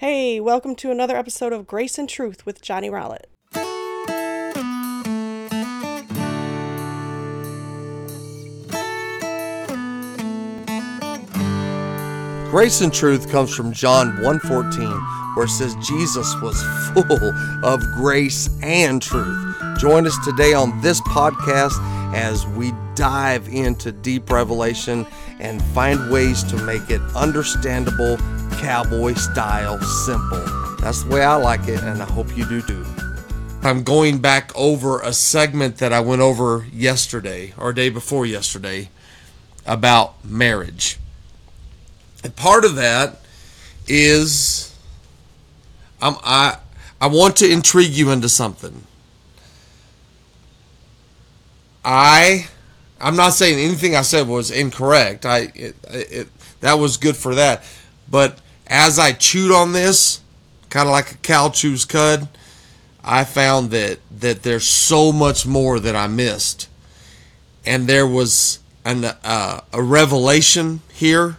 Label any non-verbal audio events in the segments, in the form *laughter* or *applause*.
Hey, welcome to another episode of Grace and Truth with Johnny Rowlett. Grace and truth comes from John 1:14 where it says Jesus was full of grace and truth. Join us today on this podcast as we dive into deep revelation and find ways to make it understandable, cowboy style, simple. That's the way I like it and I hope you do too. I'm going back over a segment that I went over yesterday or day before yesterday about marriage. And part of that is um, I I want to intrigue you into something. I I'm not saying anything I said was incorrect. I it, it, that was good for that. But as I chewed on this, kind of like a cow chews cud, I found that that there's so much more that I missed, and there was an uh, a revelation here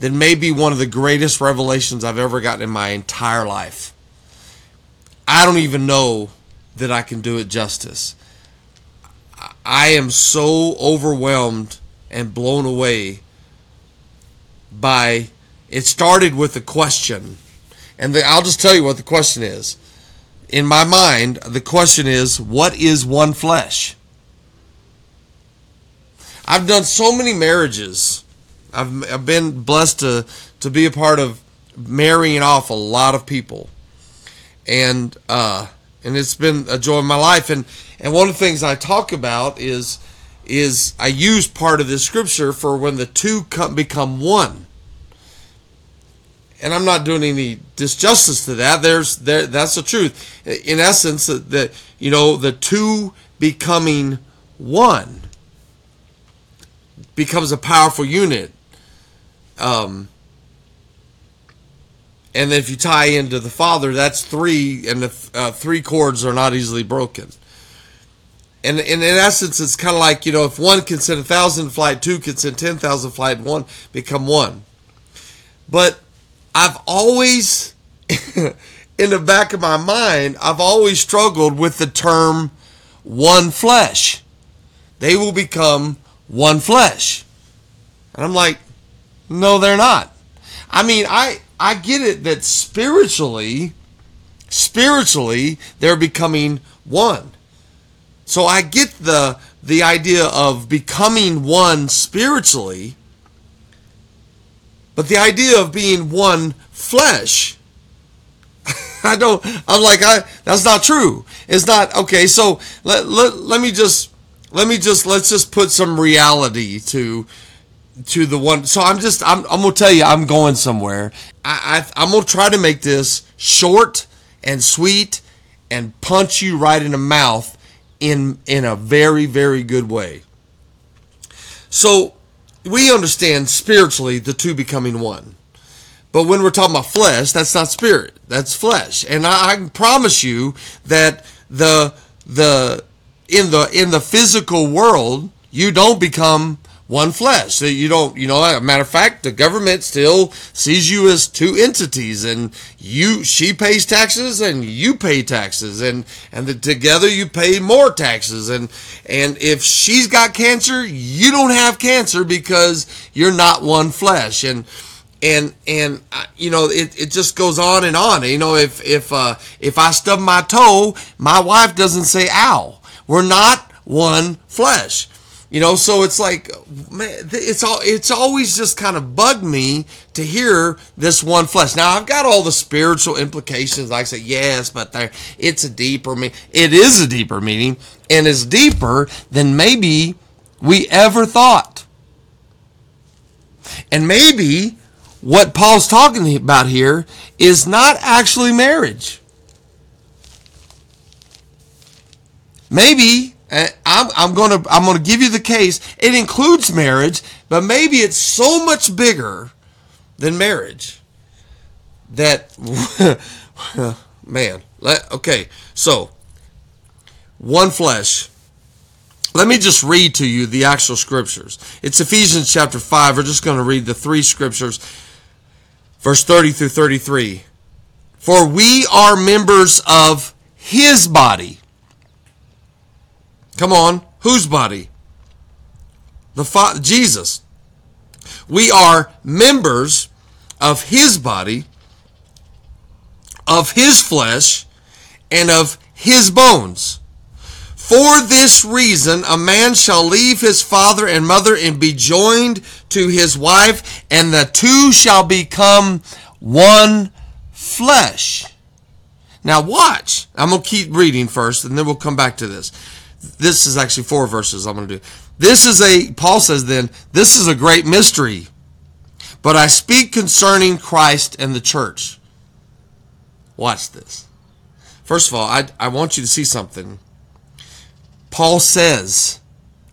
that may be one of the greatest revelations I've ever gotten in my entire life. I don't even know that I can do it justice. I am so overwhelmed and blown away by it started with a question. And the, I'll just tell you what the question is. In my mind, the question is what is one flesh? I've done so many marriages I've, I've been blessed to, to be a part of marrying off a lot of people. And, uh, and it's been a joy of my life. And, and one of the things I talk about is, is I use part of this scripture for when the two come, become one. And I'm not doing any disjustice to that. There's there that's the truth. In essence, that, you know the two becoming one becomes a powerful unit. Um, and then if you tie into the Father, that's three, and the uh, three chords are not easily broken. And, and in essence, it's kind of like you know, if one can send a thousand flight, two can send ten thousand flight, one become one. But I've always, *laughs* in the back of my mind, I've always struggled with the term one flesh. They will become one flesh. And I'm like, no, they're not. I mean, I I get it that spiritually, spiritually, they're becoming one. So I get the the idea of becoming one spiritually, but the idea of being one flesh, *laughs* I don't. I'm like, I that's not true. It's not okay. So let let, let me just let me just let's just put some reality to to the one. So I'm just I'm I'm gonna tell you I'm going somewhere. I, I I'm gonna try to make this short and sweet and punch you right in the mouth in in a very very good way. So we understand spiritually the two becoming one. But when we're talking about flesh, that's not spirit. That's flesh. And I, I promise you that the the in the in the physical world, you don't become one flesh. So you don't, you know, a matter of fact, the government still sees you as two entities and you, she pays taxes and you pay taxes and, and the, together you pay more taxes. And, and if she's got cancer, you don't have cancer because you're not one flesh. And, and and uh, you know it, it just goes on and on you know if if uh if i stub my toe my wife doesn't say ow we're not one flesh you know, so it's like, man, it's all, it's always just kind of bugged me to hear this one flesh. Now I've got all the spiritual implications. Like I say, yes, but there, it's a deeper meaning. It is a deeper meaning and is deeper than maybe we ever thought. And maybe what Paul's talking about here is not actually marriage. Maybe eh, I'm, I'm gonna I'm gonna give you the case. It includes marriage, but maybe it's so much bigger than marriage that *laughs* man. Let, okay, so one flesh. Let me just read to you the actual scriptures. It's Ephesians chapter 5. We're just going to read the three scriptures, verse 30 through 33. For we are members of his body. Come on, whose body? The fa- Jesus. We are members of his body, of his flesh, and of his bones. For this reason, a man shall leave his father and mother and be joined to his wife, and the two shall become one flesh. Now, watch. I'm going to keep reading first, and then we'll come back to this. This is actually four verses I'm going to do. This is a, Paul says then, this is a great mystery. But I speak concerning Christ and the church. Watch this. First of all, I, I want you to see something. Paul says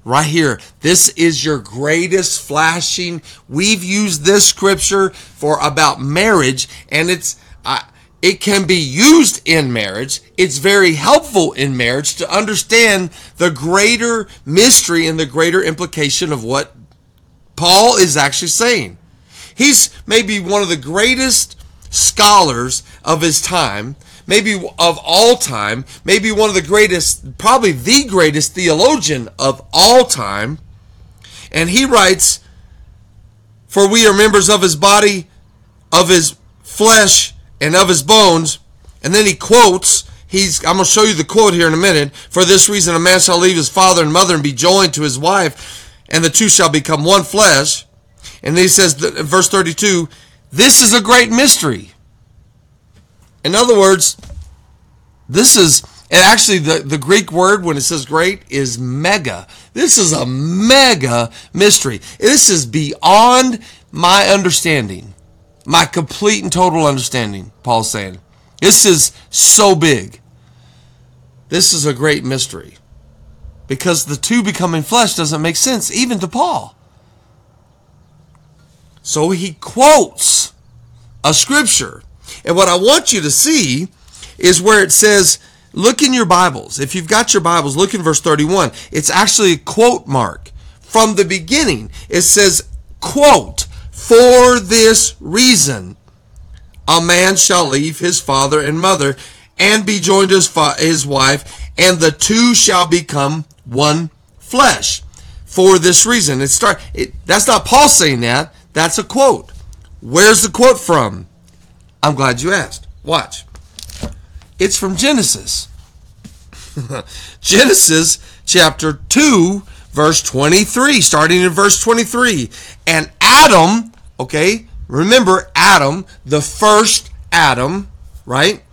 right here, this is your greatest flashing. We've used this scripture for about marriage, and it's uh, it can be used in marriage. It's very helpful in marriage to understand the greater mystery and the greater implication of what Paul is actually saying. He's maybe one of the greatest scholars of his time, maybe of all time, maybe one of the greatest, probably the greatest theologian of all time. And he writes, For we are members of his body, of his flesh, and of his bones. And then he quotes, he's I'm going to show you the quote here in a minute. For this reason a man shall leave his father and mother and be joined to his wife, and the two shall become one flesh. And then he says, in verse 32, this is a great mystery. In other words, this is, and actually the, the Greek word when it says great is mega. This is a mega mystery. This is beyond my understanding, my complete and total understanding, Paul's saying. This is so big. This is a great mystery. Because the two becoming flesh doesn't make sense, even to Paul. So he quotes a scripture. And what I want you to see is where it says, look in your Bibles. If you've got your Bibles, look in verse 31. It's actually a quote mark. From the beginning, it says, quote, for this reason, a man shall leave his father and mother and be joined to his, fa- his wife, and the two shall become one flesh. For this reason, it start. It, that's not Paul saying that. That's a quote. Where's the quote from? I'm glad you asked. Watch. It's from Genesis. *laughs* Genesis chapter 2, verse 23, starting in verse 23. And Adam, okay, remember Adam, the first Adam, right?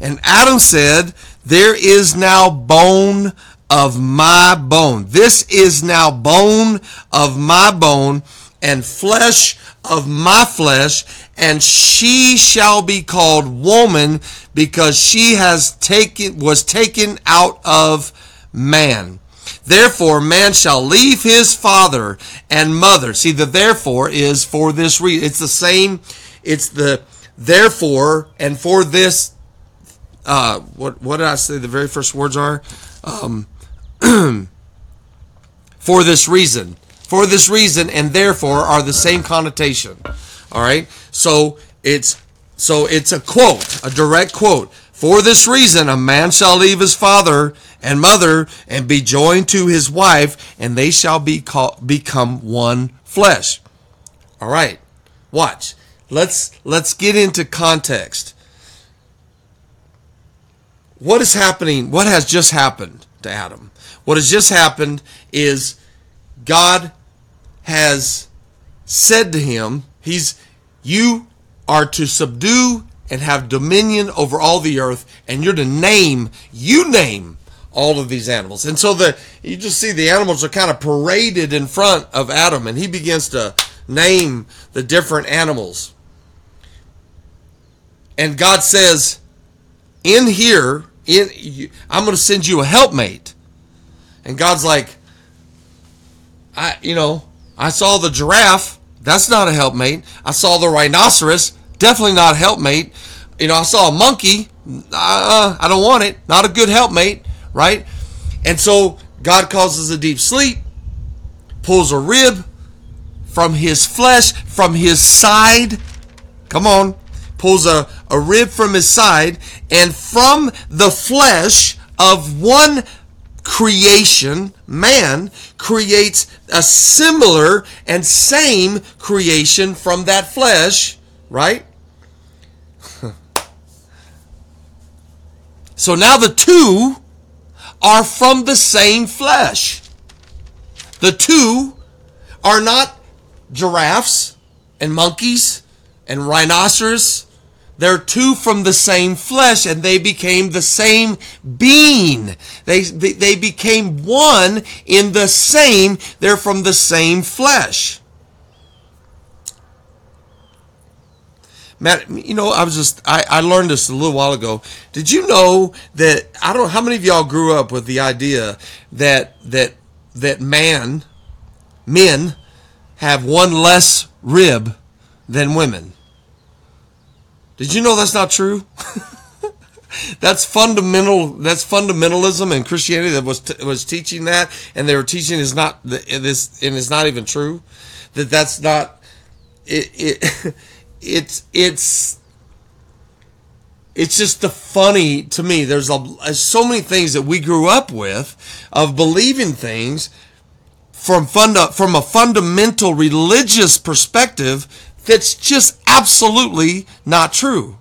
And Adam said, There is now bone of my bone. This is now bone of my bone and flesh of my flesh, and she shall be called woman because she has taken was taken out of man. Therefore, man shall leave his father and mother. See, the therefore is for this reason. It's the same. It's the therefore and for this. Uh, what what did I say? The very first words are, um, *clears throat* for this reason for this reason and therefore are the same connotation. All right? So it's so it's a quote, a direct quote. For this reason a man shall leave his father and mother and be joined to his wife and they shall be called, become one flesh. All right. Watch. Let's let's get into context. What is happening? What has just happened to Adam? What has just happened is God has said to him, He's, you are to subdue and have dominion over all the earth, and you're to name, you name all of these animals. And so the you just see the animals are kind of paraded in front of Adam, and he begins to name the different animals. And God says, in here, in I'm going to send you a helpmate. And God's like, I, you know, I saw the giraffe. That's not a helpmate. I saw the rhinoceros. Definitely not helpmate. You know, I saw a monkey. Uh, I don't want it. Not a good helpmate, right? And so God causes a deep sleep, pulls a rib from his flesh, from his side. Come on. pulls a, a rib from his side, and from the flesh of one creation, man, creates a similar and same creation from that flesh, right? *laughs* so now the two are from the same flesh. The two are not giraffes and monkeys and rhinoceros. They're two from the same flesh and they became the same being. They, they, they became one in the same, they're from the same flesh. Matt, you know, I was just, I, I learned this a little while ago. Did you know that, I don't know, how many of y'all grew up with the idea that, that, that man, men, have one less rib than women? Did you know that's not true? *laughs* that's fundamental. That's fundamentalism in Christianity that was t- was teaching that, and they were teaching is not this, and it's not even true. That that's not it. it *laughs* it's it's it's just the funny to me. There's a, so many things that we grew up with of believing things from funda, from a fundamental religious perspective that's just absolutely not true.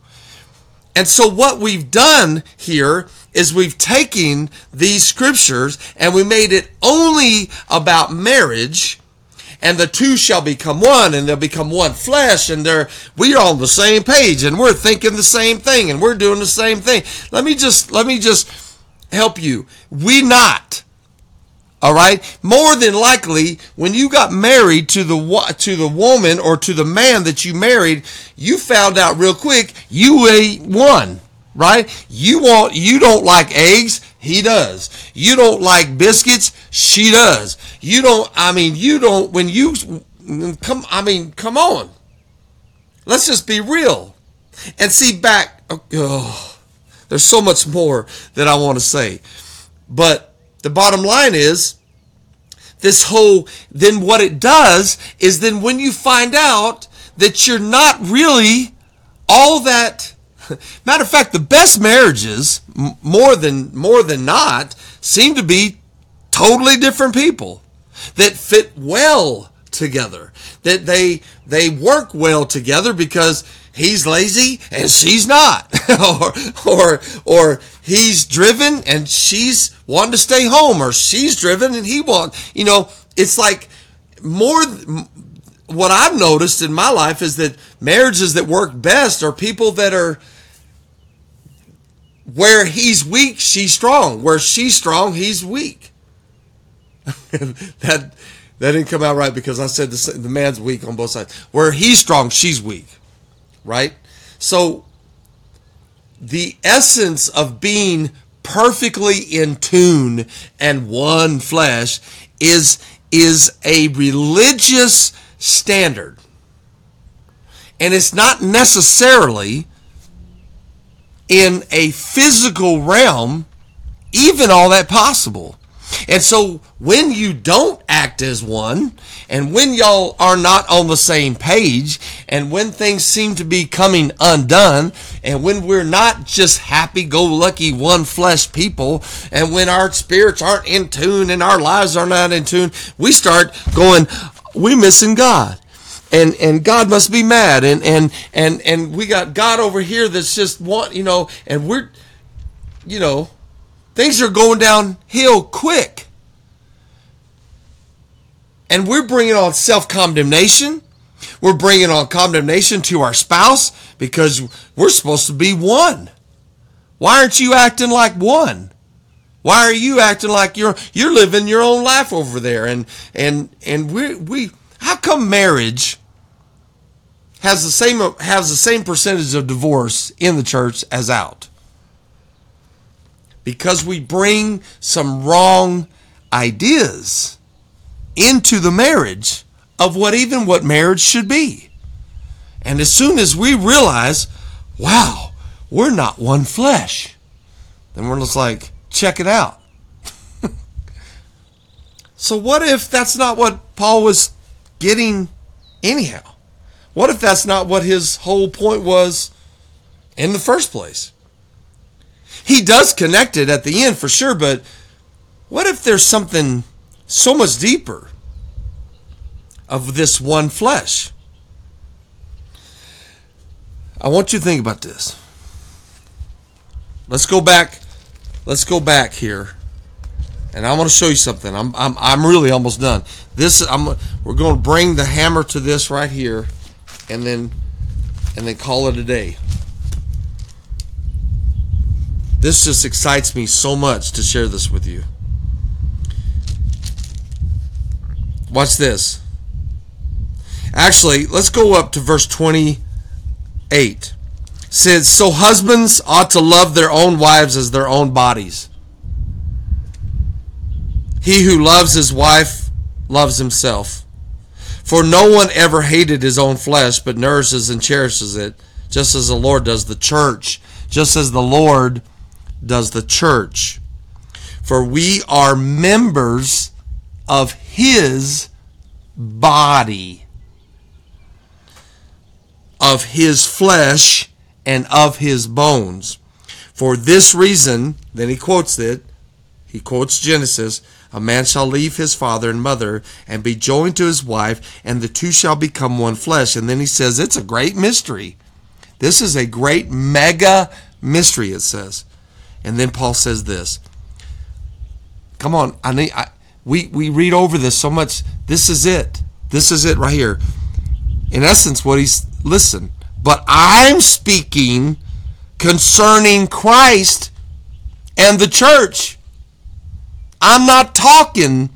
And so what we've done here is we've taken these scriptures and we made it only about marriage and the two shall become one and they'll become one flesh and they're we're on the same page and we're thinking the same thing and we're doing the same thing. Let me just let me just help you. We not all right? More than likely when you got married to the to the woman or to the man that you married you found out real quick you ate one right you want you don't like eggs he does. You don't like biscuits? She does. You don't, I mean, you don't, when you, come, I mean, come on. Let's just be real. And see back, oh, there's so much more that I want to say. But the bottom line is, this whole, then what it does is then when you find out that you're not really all that *laughs* Matter of fact, the best marriages, more than more than not, seem to be totally different people that fit well together. That they they work well together because he's lazy and she's not, *laughs* or or or he's driven and she's wanting to stay home, or she's driven and he want. You know, it's like more what I've noticed in my life is that marriages that work best are people that are where he's weak, she's strong. Where she's strong, he's weak. *laughs* that that didn't come out right because I said the, the man's weak on both sides. Where he's strong, she's weak. Right? So the essence of being perfectly in tune and one flesh is is a religious standard. And it's not necessarily in a physical realm even all that possible. And so when you don't act as one, and when y'all are not on the same page, and when things seem to be coming undone, and when we're not just happy go lucky one flesh people, and when our spirits aren't in tune and our lives are not in tune, we start going, we're missing God and and God must be mad. And and and and we got God over here that's just want you know and we're you know things are going downhill quick. And we're bringing on self-condemnation. We're bringing on condemnation to our spouse because we're supposed to be one. Why aren't you acting like one? Why are you acting like you're you're living your own life over there? And and and we we how come marriage has the same has the same percentage of divorce in the church as out? Because we bring some wrong ideas into the marriage of what even what marriage should be. And as soon as we realize, wow, we're not one flesh, then we're just like, check it out. *laughs* so what if that's not what Paul was getting anyhow? What if that's not what his whole point was in the first place. He does connect it at the end for sure, but what if there's something so much deeper of this one flesh? I want you to think about this. Let's go back. Let's go back here. And I want to show you something. I'm, I'm, I'm really almost done. This I'm we're going to bring the hammer to this right here and then and then call it a day. This just excites me so much to share this with you. Watch this. Actually, let's go up to verse 28. It says, So husbands ought to love their own wives as their own bodies. He who loves his wife loves himself. For no one ever hated his own flesh, but nourishes and cherishes it, just as the Lord does the church, just as the Lord does the church. For we are members of his body, of his flesh, and of his bones. For this reason, then he quotes it, he quotes Genesis, a man shall leave his father and mother and be joined to his wife, and the two shall become one flesh. And then he says, it's a great mystery. This is a great mega mystery, it says. And then Paul says this. Come on, I need I, we we read over this so much. This is it. This is it right here. In essence, what he's listen, but I'm speaking concerning Christ and the church. I'm not talking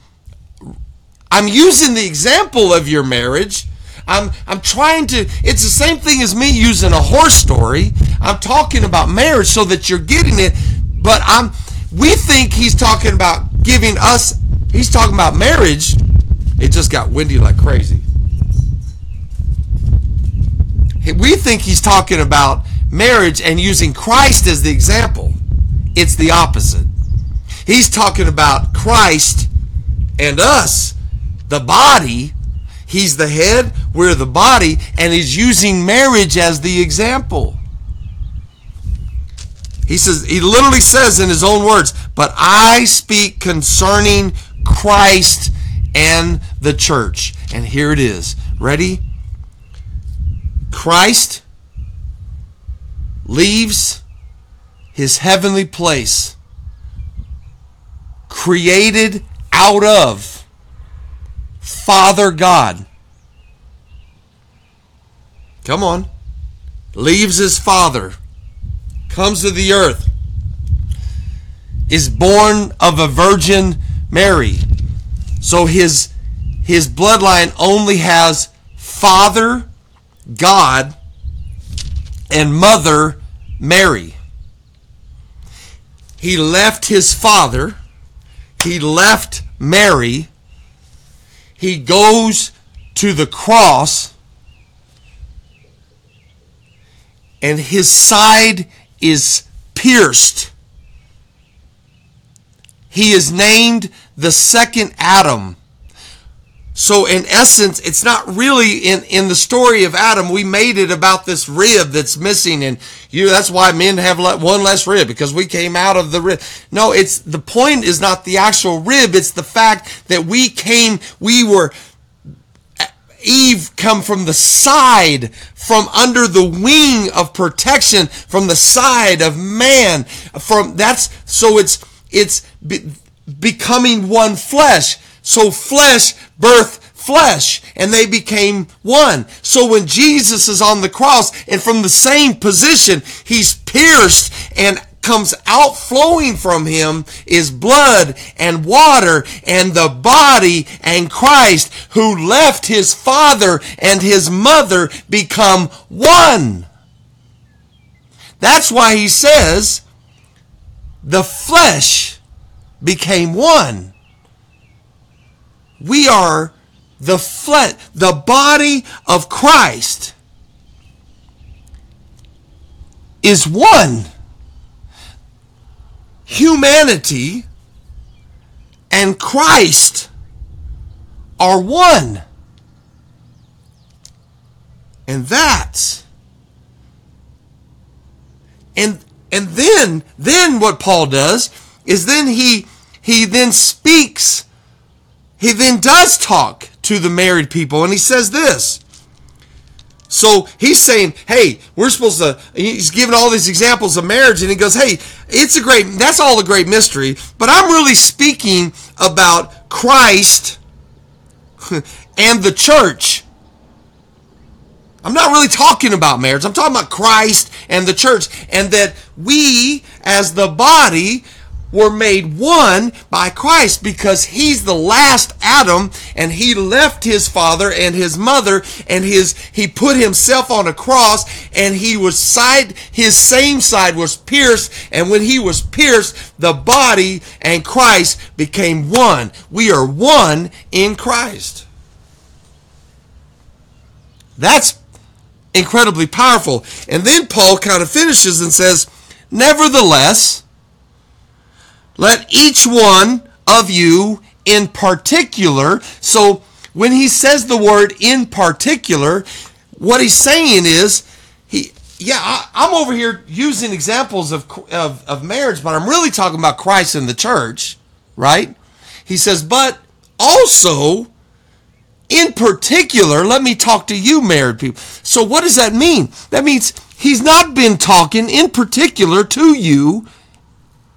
I'm using the example of your marriage. I'm I'm trying to it's the same thing as me using a horse story. I'm talking about marriage so that you're getting it, but I'm we think he's talking about giving us he's talking about marriage. It just got windy like crazy. We think he's talking about marriage and using Christ as the example. It's the opposite. He's talking about Christ and us, the body. He's the head, we're the body, and he's using marriage as the example. He says, he literally says in his own words, but I speak concerning Christ and the church. And here it is. Ready? Christ leaves his heavenly place created out of Father God. Come on. Leaves his father, comes to the earth, is born of a virgin Mary. So his his bloodline only has father God and mother Mary. He left his father he left Mary. He goes to the cross, and his side is pierced. He is named the second Adam so in essence, it's not really in, in the story of Adam. We made it about this rib that's missing and you, that's why men have one less rib because we came out of the rib. No, it's, the point is not the actual rib. It's the fact that we came, we were, Eve come from the side, from under the wing of protection, from the side of man. From that's so it's it's be, becoming one flesh. So flesh birthed flesh and they became one. So when Jesus is on the cross and from the same position, he's pierced and comes out flowing from him is blood and water and the body and Christ who left his father and his mother become one. That's why he says the flesh became one. We are the flesh, the body of Christ is one. Humanity and Christ are one. And that's And and then then what Paul does is then he he then speaks he then does talk to the married people and he says this so he's saying, hey, we're supposed to, he's giving all these examples of marriage and he goes, hey, it's a great, that's all a great mystery, but I'm really speaking about Christ *laughs* and the church. I'm not really talking about marriage. I'm talking about Christ and the church and that we as the body were made one by Christ because he's the last Adam and he left his father and his mother and his he put himself on a cross and he was side his same side was pierced and when he was pierced the body and Christ became one. We are one in Christ. That's incredibly powerful. And then Paul kind of finishes and says, Nevertheless, let each one of you in particular. So when he says the word in particular, what he's saying is he yeah, I, am over here using examples of, of of marriage, but I'm really talking about Christ and the church, right? He says, but also in particular, let me talk to you married people. So what does that mean? That means he's not been talking in particular to you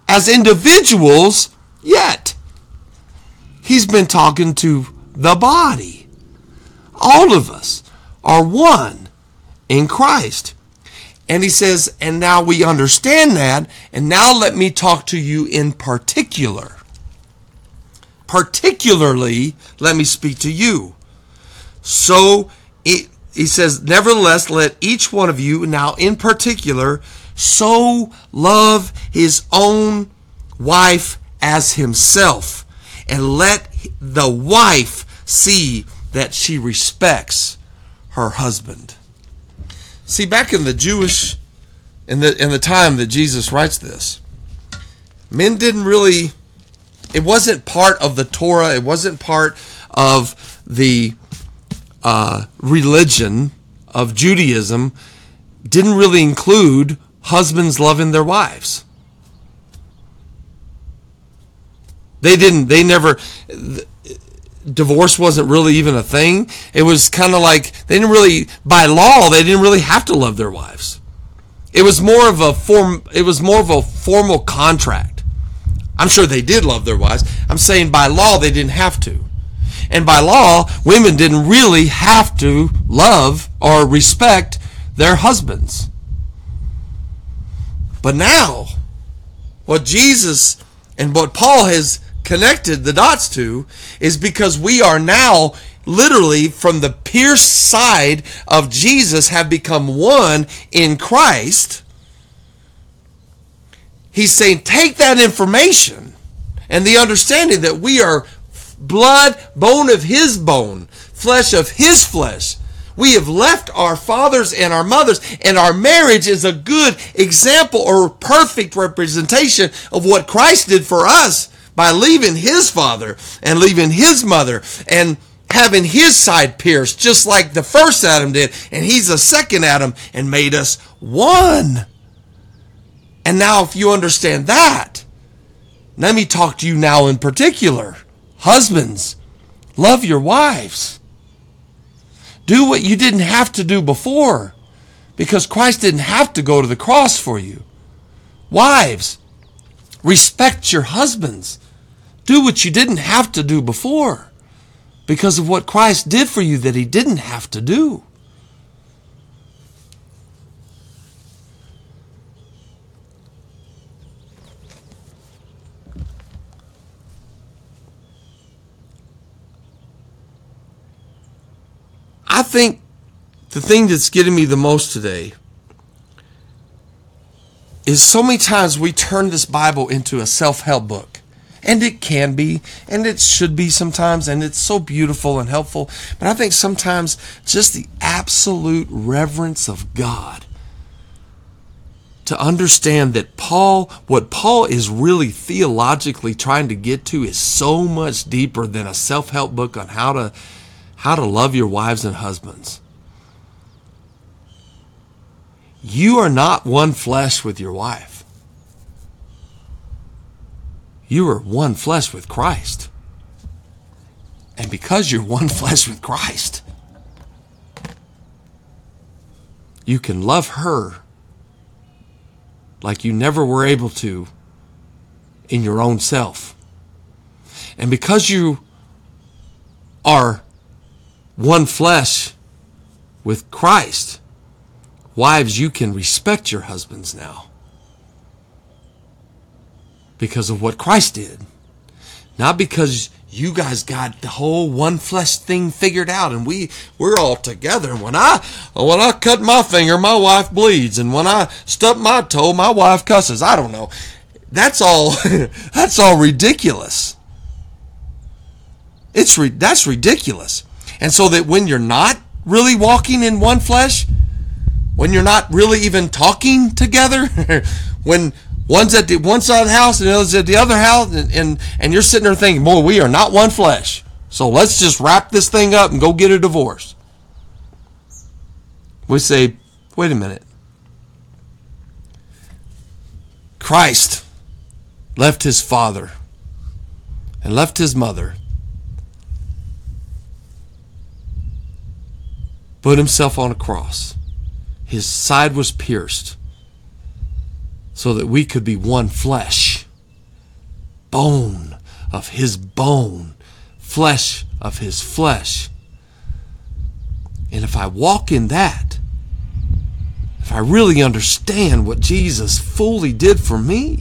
as individuals yet. He's been talking to the body. All of us are one in Christ. And he says, and now we understand that, and now let me talk to you in particular. Particularly, let me speak to you. So it, he says, nevertheless, let each one of you, now in particular, so love his own wife as himself, and let the wife see that she respects her husband. See, back in the Jewish, in the in the time that Jesus writes this, men didn't really. It wasn't part of the Torah. It wasn't part of the uh, religion of Judaism. Didn't really include husbands loving their wives. They didn't, they never, divorce wasn't really even a thing. It was kind of like they didn't really, by law, they didn't really have to love their wives. It was more of a form, it was more of a formal contract. I'm sure they did love their wives. I'm saying by law, they didn't have to. And by law, women didn't really have to love or respect their husbands. But now, what Jesus and what Paul has connected the dots to is because we are now literally from the pierced side of Jesus have become one in Christ. He's saying, take that information and the understanding that we are blood, bone of his bone, flesh of his flesh we have left our fathers and our mothers, and our marriage is a good example or perfect representation of what Christ did for us by leaving his father and leaving his mother and having his side pierced, just like the first Adam did, and he's the second Adam and made us one. And now, if you understand that, let me talk to you now in particular. Husbands, love your wives. Do what you didn't have to do before because Christ didn't have to go to the cross for you. Wives, respect your husbands. Do what you didn't have to do before because of what Christ did for you that he didn't have to do. I think the thing that's getting me the most today is so many times we turn this Bible into a self help book. And it can be, and it should be sometimes, and it's so beautiful and helpful. But I think sometimes just the absolute reverence of God to understand that Paul, what Paul is really theologically trying to get to is so much deeper than a self help book on how to how to love your wives and husbands. you are not one flesh with your wife. You are one flesh with Christ. And because you're one *laughs* flesh with Christ, you can love her like you never were able to in your own self. And because you are one flesh with Christ, wives, you can respect your husbands now because of what Christ did. Not because you guys got the whole one flesh thing figured out and we we're all together. And when i when i cut my finger my wife bleeds. And when i stub my toe my wife cusses. I don't know. That's all *laughs* that's all ridiculous. It's that's ridiculous and so that when you're not really walking in one flesh when you're not really even talking together *laughs* when One's at the one side of the house and the other's at the other house, and, and, and you're sitting there thinking, boy, we are not one flesh. So let's just wrap this thing up and go get a divorce. We say, wait a minute. Christ left his father and left his mother, put himself on a cross. His side was pierced so that we could be one flesh, bone of his bone, flesh of his flesh. And if I walk in that, if I really understand what Jesus fully did for me,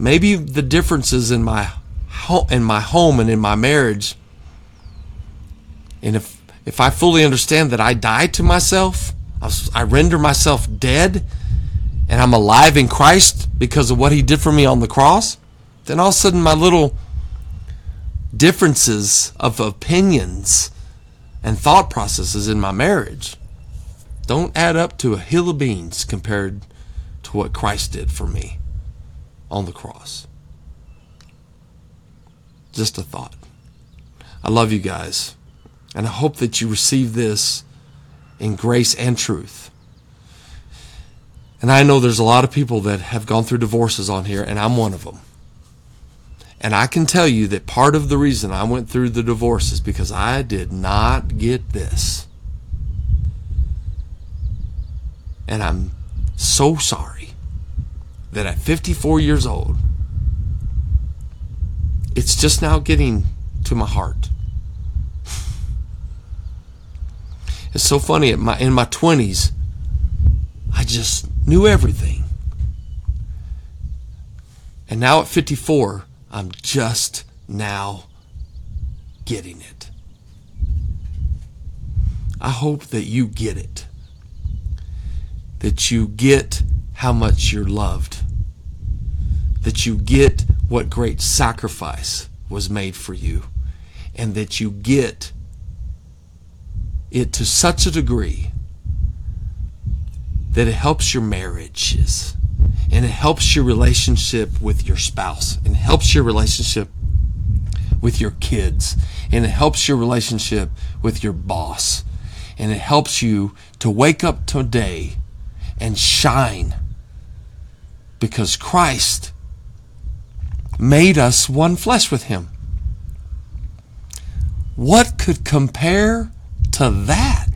maybe the differences in my in my home and in my marriage, and if if I fully understand that I die to myself, I render myself dead and I'm alive in Christ because of what he did for me on the cross, then all of a sudden my little differences of opinions and thought processes in my marriage don't add up to a hill of beans compared to what Christ did for me on the cross. Just a thought. I love you guys, and I hope that you receive this in grace and truth. And I know there's a lot of people that have gone through divorces on here, and I'm one of them. And I can tell you that part of the reason I went through the divorce is because I did not get this. And I'm so sorry that at 54 years old, it's just now getting to my heart. It's so funny. My, in my 20s, I just knew everything. And now at 54, I'm just now getting it. I hope that you get it. That you get how much you're loved. That you get what great sacrifice was made for you. And that you get it to such a degree that it helps your marriages and it helps your relationship with your spouse and helps your relationship with your kids and it helps your relationship with your boss and it helps you to wake up today and shine because Christ made us one flesh with him. What could compare to that.